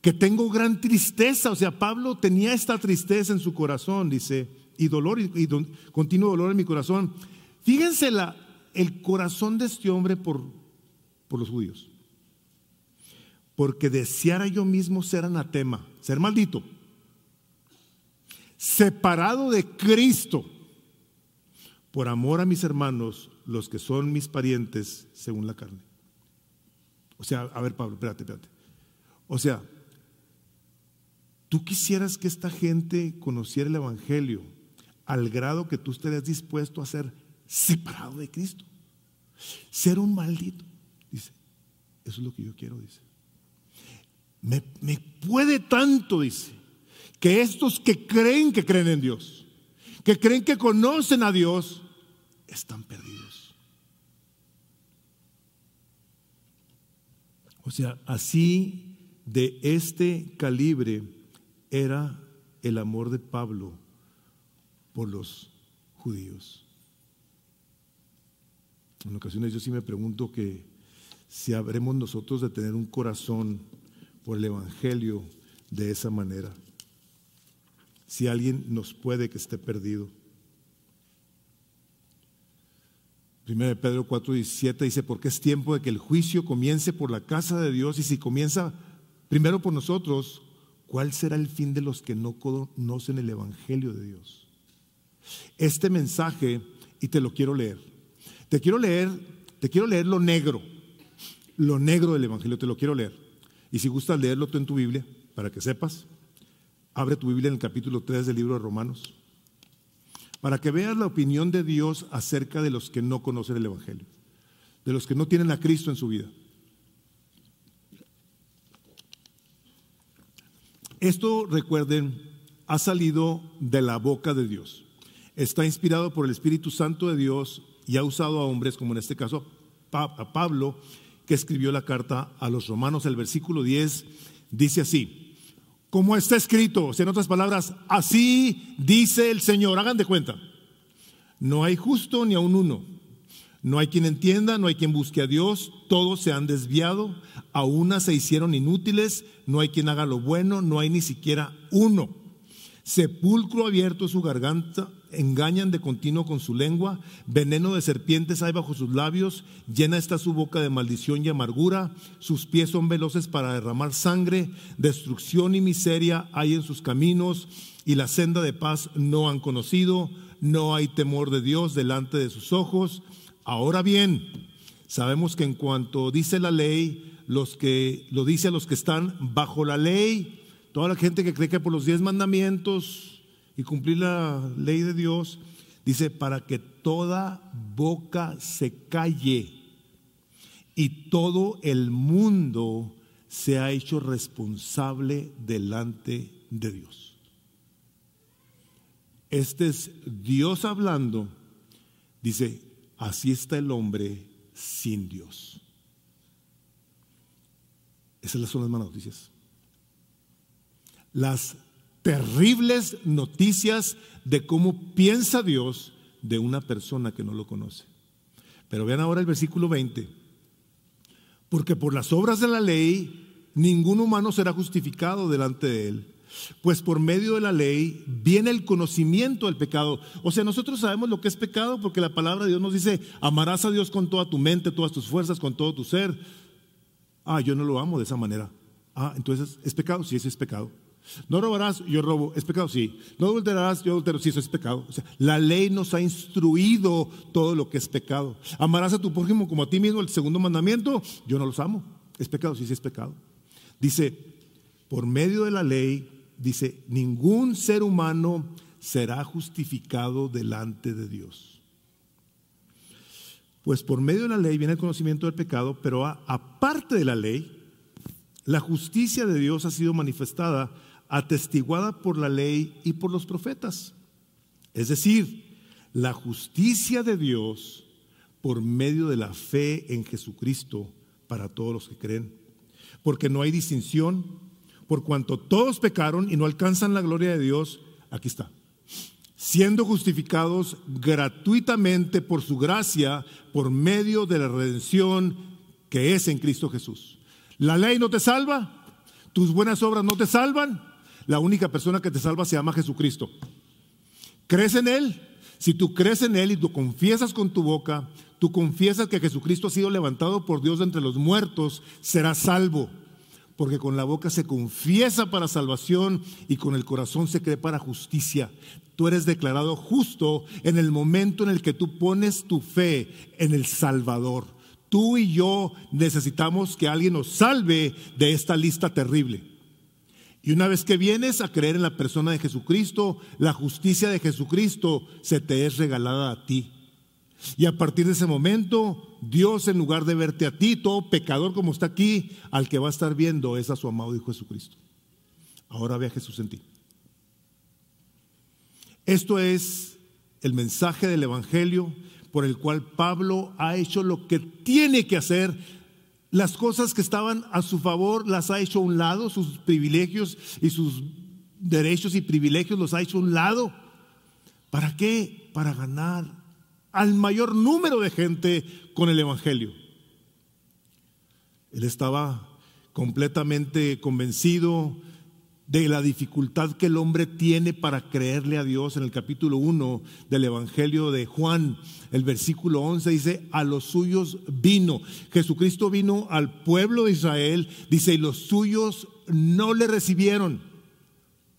que tengo gran tristeza. O sea, Pablo tenía esta tristeza en su corazón, dice, y dolor, y, continuo dolor en mi corazón. Fíjense la, el corazón de este hombre por, por los judíos porque deseara yo mismo ser anatema, ser maldito, separado de Cristo, por amor a mis hermanos, los que son mis parientes según la carne. O sea, a ver Pablo, espérate, espérate. O sea, tú quisieras que esta gente conociera el Evangelio al grado que tú estarías dispuesto a ser separado de Cristo, ser un maldito. Dice, eso es lo que yo quiero, dice me, puede tanto, dice, que estos que creen que creen en Dios, que creen que conocen a Dios, están perdidos. O sea, así de este calibre era el amor de Pablo por los judíos. En ocasiones yo sí me pregunto que si habremos nosotros de tener un corazón por el Evangelio de esa manera. Si alguien nos puede que esté perdido. 1 Pedro 4:17 dice, porque es tiempo de que el juicio comience por la casa de Dios y si comienza primero por nosotros, ¿cuál será el fin de los que no conocen el Evangelio de Dios? Este mensaje, y te lo quiero leer, te quiero leer, te quiero leer lo negro, lo negro del Evangelio, te lo quiero leer. Y si gustas leerlo tú en tu Biblia, para que sepas, abre tu Biblia en el capítulo 3 del libro de Romanos, para que veas la opinión de Dios acerca de los que no conocen el Evangelio. de los que no tienen a Cristo en su vida. Esto, recuerden, ha salido de la boca de Dios. Está inspirado por el Espíritu Santo de Dios y ha usado a hombres, como en este caso a Pablo, que escribió la carta a los romanos. El versículo 10 dice así, como está escrito, o sea, en otras palabras, así dice el Señor, hagan de cuenta, no hay justo ni aun uno, no hay quien entienda, no hay quien busque a Dios, todos se han desviado, a una se hicieron inútiles, no hay quien haga lo bueno, no hay ni siquiera uno. Sepulcro abierto su garganta, engañan de continuo con su lengua, veneno de serpientes hay bajo sus labios, llena está su boca de maldición y amargura, sus pies son veloces para derramar sangre, destrucción y miseria hay en sus caminos, y la senda de paz no han conocido, no hay temor de Dios delante de sus ojos. Ahora bien, sabemos que en cuanto dice la ley, los que lo dice a los que están bajo la ley, toda la gente que cree que por los diez mandamientos y cumplir la ley de Dios, dice, para que toda boca se calle y todo el mundo se ha hecho responsable delante de Dios. Este es Dios hablando, dice, así está el hombre sin Dios. Esas son las malas noticias. Las terribles noticias de cómo piensa Dios de una persona que no lo conoce. Pero vean ahora el versículo 20. Porque por las obras de la ley ningún humano será justificado delante de él. Pues por medio de la ley viene el conocimiento del pecado. O sea, nosotros sabemos lo que es pecado porque la palabra de Dios nos dice, amarás a Dios con toda tu mente, todas tus fuerzas, con todo tu ser. Ah, yo no lo amo de esa manera. Ah, entonces es pecado, sí, ese es pecado. No robarás, yo robo, es pecado, sí. No adulterarás, yo adultero, sí, eso es pecado. La ley nos ha instruido todo lo que es pecado. Amarás a tu prójimo como a ti mismo, el segundo mandamiento, yo no los amo. Es pecado, sí, sí es pecado. Dice, por medio de la ley, dice, ningún ser humano será justificado delante de Dios. Pues por medio de la ley viene el conocimiento del pecado, pero aparte de la ley, la justicia de Dios ha sido manifestada atestiguada por la ley y por los profetas. Es decir, la justicia de Dios por medio de la fe en Jesucristo para todos los que creen. Porque no hay distinción, por cuanto todos pecaron y no alcanzan la gloria de Dios, aquí está, siendo justificados gratuitamente por su gracia, por medio de la redención que es en Cristo Jesús. La ley no te salva, tus buenas obras no te salvan, la única persona que te salva se llama Jesucristo. ¿Crees en Él? Si tú crees en Él y tú confiesas con tu boca, tú confiesas que Jesucristo ha sido levantado por Dios de entre los muertos, serás salvo. Porque con la boca se confiesa para salvación y con el corazón se cree para justicia. Tú eres declarado justo en el momento en el que tú pones tu fe en el Salvador. Tú y yo necesitamos que alguien nos salve de esta lista terrible. Y una vez que vienes a creer en la persona de Jesucristo, la justicia de Jesucristo se te es regalada a ti. Y a partir de ese momento, Dios en lugar de verte a ti, todo pecador como está aquí, al que va a estar viendo es a su amado Hijo Jesucristo. Ahora ve a Jesús en ti. Esto es el mensaje del Evangelio por el cual Pablo ha hecho lo que tiene que hacer las cosas que estaban a su favor las ha hecho a un lado, sus privilegios y sus derechos y privilegios los ha hecho a un lado. ¿Para qué? Para ganar al mayor número de gente con el Evangelio. Él estaba completamente convencido de la dificultad que el hombre tiene para creerle a Dios. En el capítulo 1 del Evangelio de Juan, el versículo 11 dice, a los suyos vino. Jesucristo vino al pueblo de Israel, dice, y los suyos no le recibieron.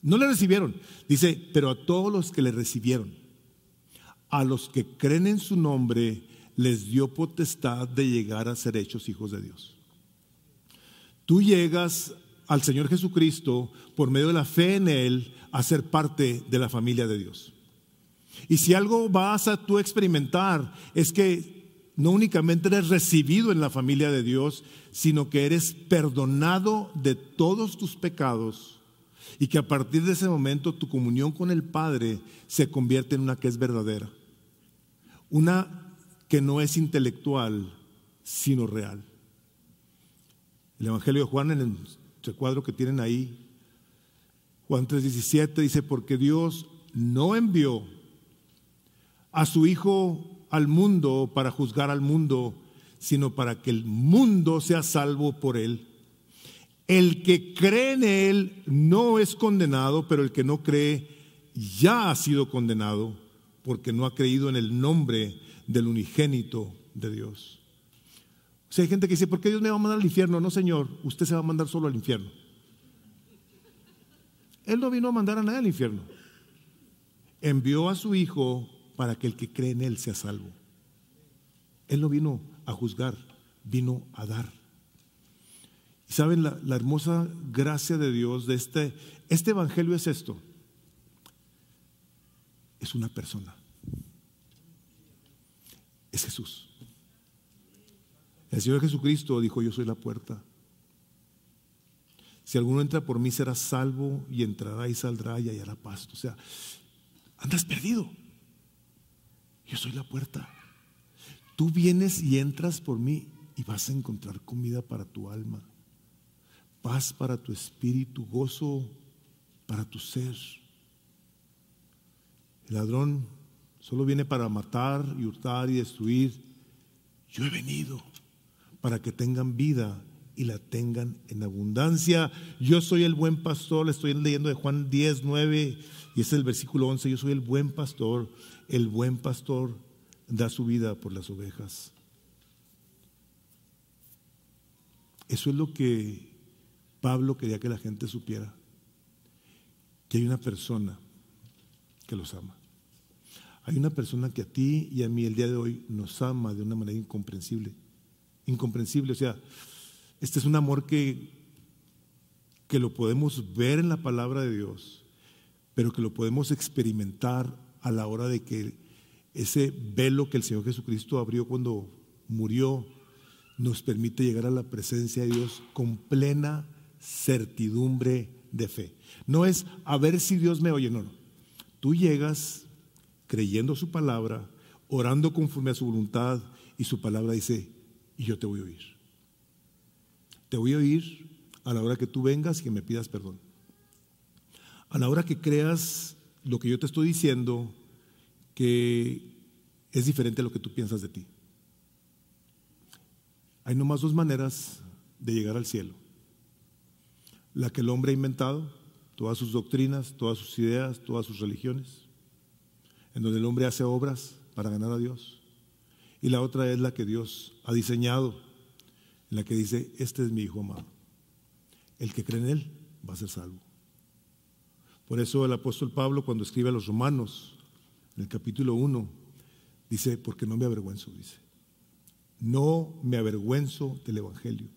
No le recibieron. Dice, pero a todos los que le recibieron, a los que creen en su nombre, les dio potestad de llegar a ser hechos hijos de Dios. Tú llegas al Señor Jesucristo por medio de la fe en Él a ser parte de la familia de Dios. Y si algo vas a tú experimentar es que no únicamente eres recibido en la familia de Dios, sino que eres perdonado de todos tus pecados y que a partir de ese momento tu comunión con el Padre se convierte en una que es verdadera, una que no es intelectual, sino real. El Evangelio de Juan en el recuadro que tienen ahí, Juan 3:17 dice, porque Dios no envió a su Hijo al mundo para juzgar al mundo, sino para que el mundo sea salvo por él. El que cree en él no es condenado, pero el que no cree ya ha sido condenado porque no ha creído en el nombre del unigénito de Dios. O sea, hay gente que dice, ¿por qué Dios me va a mandar al infierno? No, Señor, usted se va a mandar solo al infierno. Él no vino a mandar a nadie al infierno. Envió a su Hijo para que el que cree en Él sea salvo. Él no vino a juzgar, vino a dar. Y saben, la, hermosa gracia de Dios de este, este Evangelio es esto. Es una persona. Es Jesús. El Señor Jesucristo dijo, yo soy la puerta. Si alguno entra por mí será salvo y entrará y saldrá y hallará pasto. O sea, andas perdido. Yo soy la puerta. Tú vienes y entras por mí y vas a encontrar comida para tu alma, paz para tu espíritu, gozo para tu ser. El ladrón solo viene para matar y hurtar y destruir. Yo he venido para que tengan vida y la tengan en abundancia. Yo soy el buen pastor, le estoy leyendo de Juan 10, 9, y es el versículo 11, yo soy el buen pastor, el buen pastor da su vida por las ovejas. Eso es lo que Pablo quería que la gente supiera, que hay una persona que los ama. Hay una persona que a ti y a mí el día de hoy nos ama de una manera incomprensible. Incomprensible, o sea, este es un amor que, que lo podemos ver en la palabra de Dios, pero que lo podemos experimentar a la hora de que ese velo que el Señor Jesucristo abrió cuando murió nos permite llegar a la presencia de Dios con plena certidumbre de fe. No es a ver si Dios me oye, no, no. Tú llegas creyendo su palabra, orando conforme a su voluntad y su palabra dice, y yo te voy a oír. Te voy a oír a la hora que tú vengas y que me pidas perdón. A la hora que creas lo que yo te estoy diciendo, que es diferente a lo que tú piensas de ti. Hay nomás dos maneras de llegar al cielo. La que el hombre ha inventado, todas sus doctrinas, todas sus ideas, todas sus religiones, en donde el hombre hace obras para ganar a Dios. Y la otra es la que Dios ha diseñado la que dice, este es mi Hijo amado. El que cree en Él va a ser salvo. Por eso el apóstol Pablo cuando escribe a los romanos, en el capítulo 1, dice, porque no me avergüenzo, dice. No me avergüenzo del Evangelio.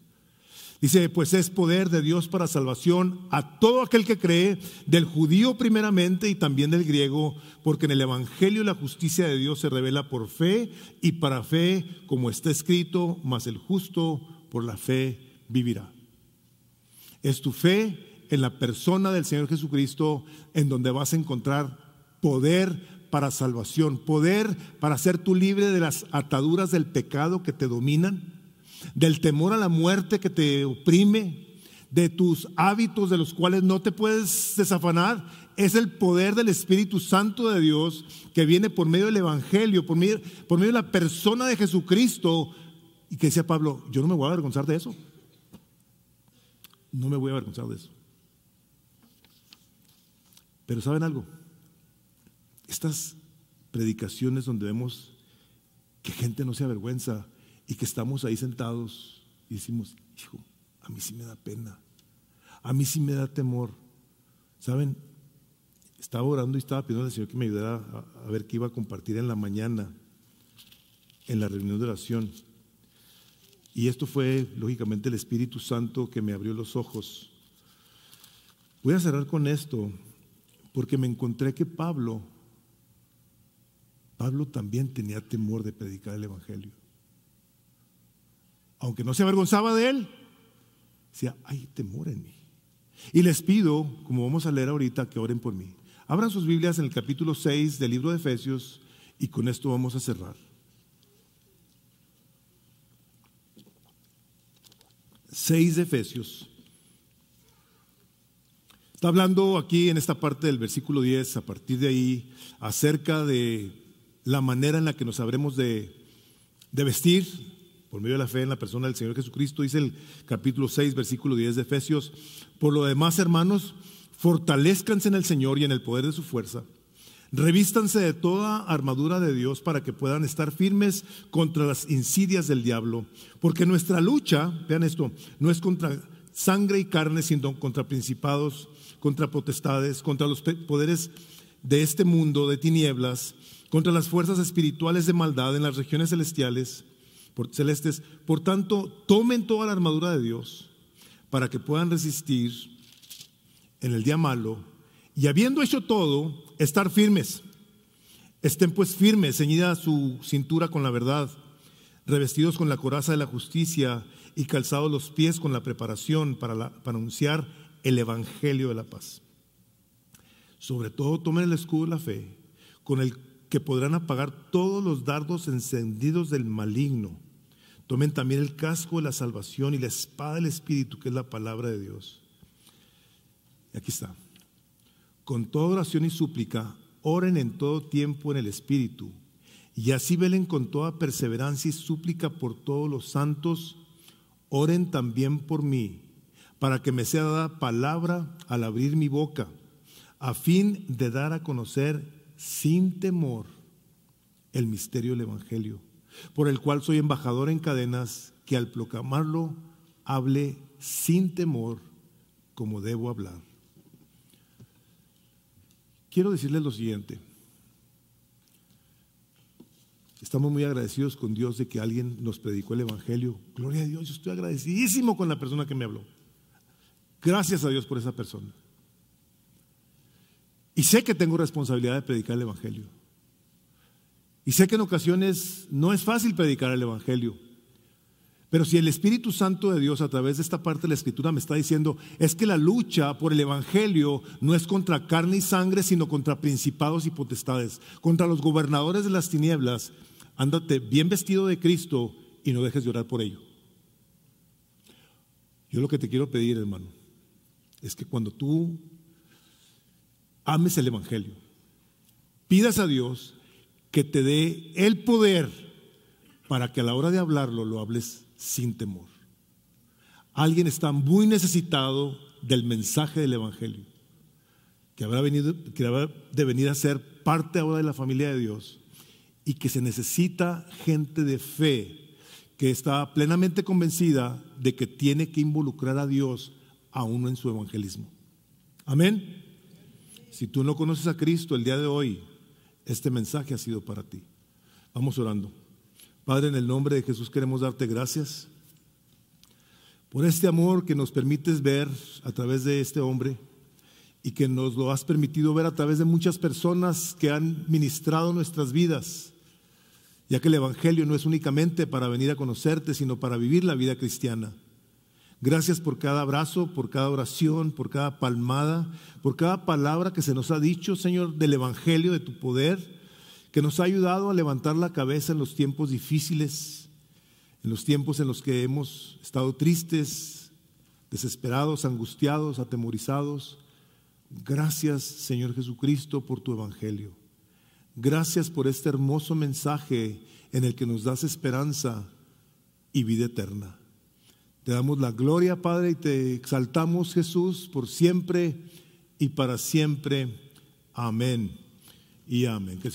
Dice, pues es poder de Dios para salvación a todo aquel que cree, del judío primeramente y también del griego, porque en el Evangelio la justicia de Dios se revela por fe y para fe, como está escrito, mas el justo por la fe vivirá. Es tu fe en la persona del Señor Jesucristo en donde vas a encontrar poder para salvación, poder para ser tú libre de las ataduras del pecado que te dominan, del temor a la muerte que te oprime, de tus hábitos de los cuales no te puedes desafanar, es el poder del Espíritu Santo de Dios que viene por medio del Evangelio, por medio, por medio de la persona de Jesucristo, y que decía Pablo, yo no me voy a avergonzar de eso. No me voy a avergonzar de eso. Pero ¿saben algo? Estas predicaciones donde vemos que gente no se avergüenza y que estamos ahí sentados y decimos, hijo, a mí sí me da pena, a mí sí me da temor. ¿Saben? Estaba orando y estaba pidiendo al Señor que me ayudara a, a ver qué iba a compartir en la mañana, en la reunión de oración. Y esto fue, lógicamente, el Espíritu Santo que me abrió los ojos. Voy a cerrar con esto, porque me encontré que Pablo, Pablo también tenía temor de predicar el Evangelio. aunque no se avergonzaba de él, decía, hay temor en mí. Y les pido, como vamos a leer ahorita, que oren por mí. Abran sus Biblias en el capítulo 6 del libro de Efesios y con esto vamos a cerrar. 6 de Efesios. Está hablando aquí en esta parte del versículo 10, a partir de ahí, acerca de la manera en la que nos habremos de, de vestir por medio de la fe en la persona del Señor Jesucristo. Dice el capítulo 6, versículo 10 de Efesios. Por lo demás, hermanos, fortalezcanse en el Señor y en el poder de su fuerza. Revístanse de toda armadura de Dios para que puedan estar firmes contra las insidias del diablo. Porque nuestra lucha, vean esto, no es contra sangre y carne, sino contra principados, contra potestades, contra los poderes de este mundo de tinieblas, contra las fuerzas espirituales de maldad en las regiones celestiales, por, celestes. Por tanto, tomen toda la armadura de Dios para que puedan resistir en el día malo y habiendo hecho todo, estar firmes. Estén pues firmes, ceñida su cintura con la verdad, revestidos con la coraza de la justicia y calzados los pies con la preparación para, para anunciar el Evangelio de la paz. Sobre todo tomen el escudo de la fe, con el que podrán apagar todos los dardos encendidos del maligno. Tomen también el casco de la salvación y la espada del Espíritu, que es la palabra de Dios. Y aquí está. Con toda oración y súplica, oren en todo tiempo en el Espíritu, y así velen con toda perseverancia y súplica por todos los santos. Oren también por mí, para que me sea dada palabra al abrir mi boca, a fin de dar a conocer sin temor el misterio del Evangelio, por el cual soy embajador en cadenas, que al proclamarlo hable sin temor como debo hablar. Quiero decirles lo siguiente. Estamos muy agradecidos con Dios de que alguien nos predicó el Evangelio. Gloria a Dios, yo estoy agradecidísimo con la persona que me habló. Gracias a Dios por esa persona. Y sé que tengo responsabilidad de predicar el Evangelio. Y sé que en ocasiones no es fácil predicar el Evangelio. Pero si el Espíritu Santo de Dios a través de esta parte de la Escritura me está diciendo, es que la lucha por el Evangelio no es contra carne y sangre, sino contra principados y potestades, contra los gobernadores de las tinieblas, ándate bien vestido de Cristo y no dejes de orar por ello. Yo lo que te quiero pedir, hermano, es que cuando tú ames el Evangelio, pidas a Dios que te dé el poder para que a la hora de hablarlo lo hables sin temor. Alguien está muy necesitado del mensaje del Evangelio, que habrá, venido, que habrá de venir a ser parte ahora de la familia de Dios y que se necesita gente de fe que está plenamente convencida de que tiene que involucrar a Dios a uno en su evangelismo. Amén. Si tú no conoces a Cristo el día de hoy, este mensaje ha sido para ti. Vamos orando. Padre, en el nombre de Jesús queremos darte gracias por este amor que nos permites ver a través de este hombre y que nos lo has permitido ver a través de muchas personas que han ministrado nuestras vidas, ya que el Evangelio no es únicamente para venir a conocerte, sino para vivir la vida cristiana. Gracias por cada abrazo, por cada oración, por cada palmada, por cada palabra que se nos ha dicho, Señor, del Evangelio, de tu poder que nos ha ayudado a levantar la cabeza en los tiempos difíciles, en los tiempos en los que hemos estado tristes, desesperados, angustiados, atemorizados. Gracias, Señor Jesucristo, por tu Evangelio. Gracias por este hermoso mensaje en el que nos das esperanza y vida eterna. Te damos la gloria, Padre, y te exaltamos, Jesús, por siempre y para siempre. Amén y amén. Que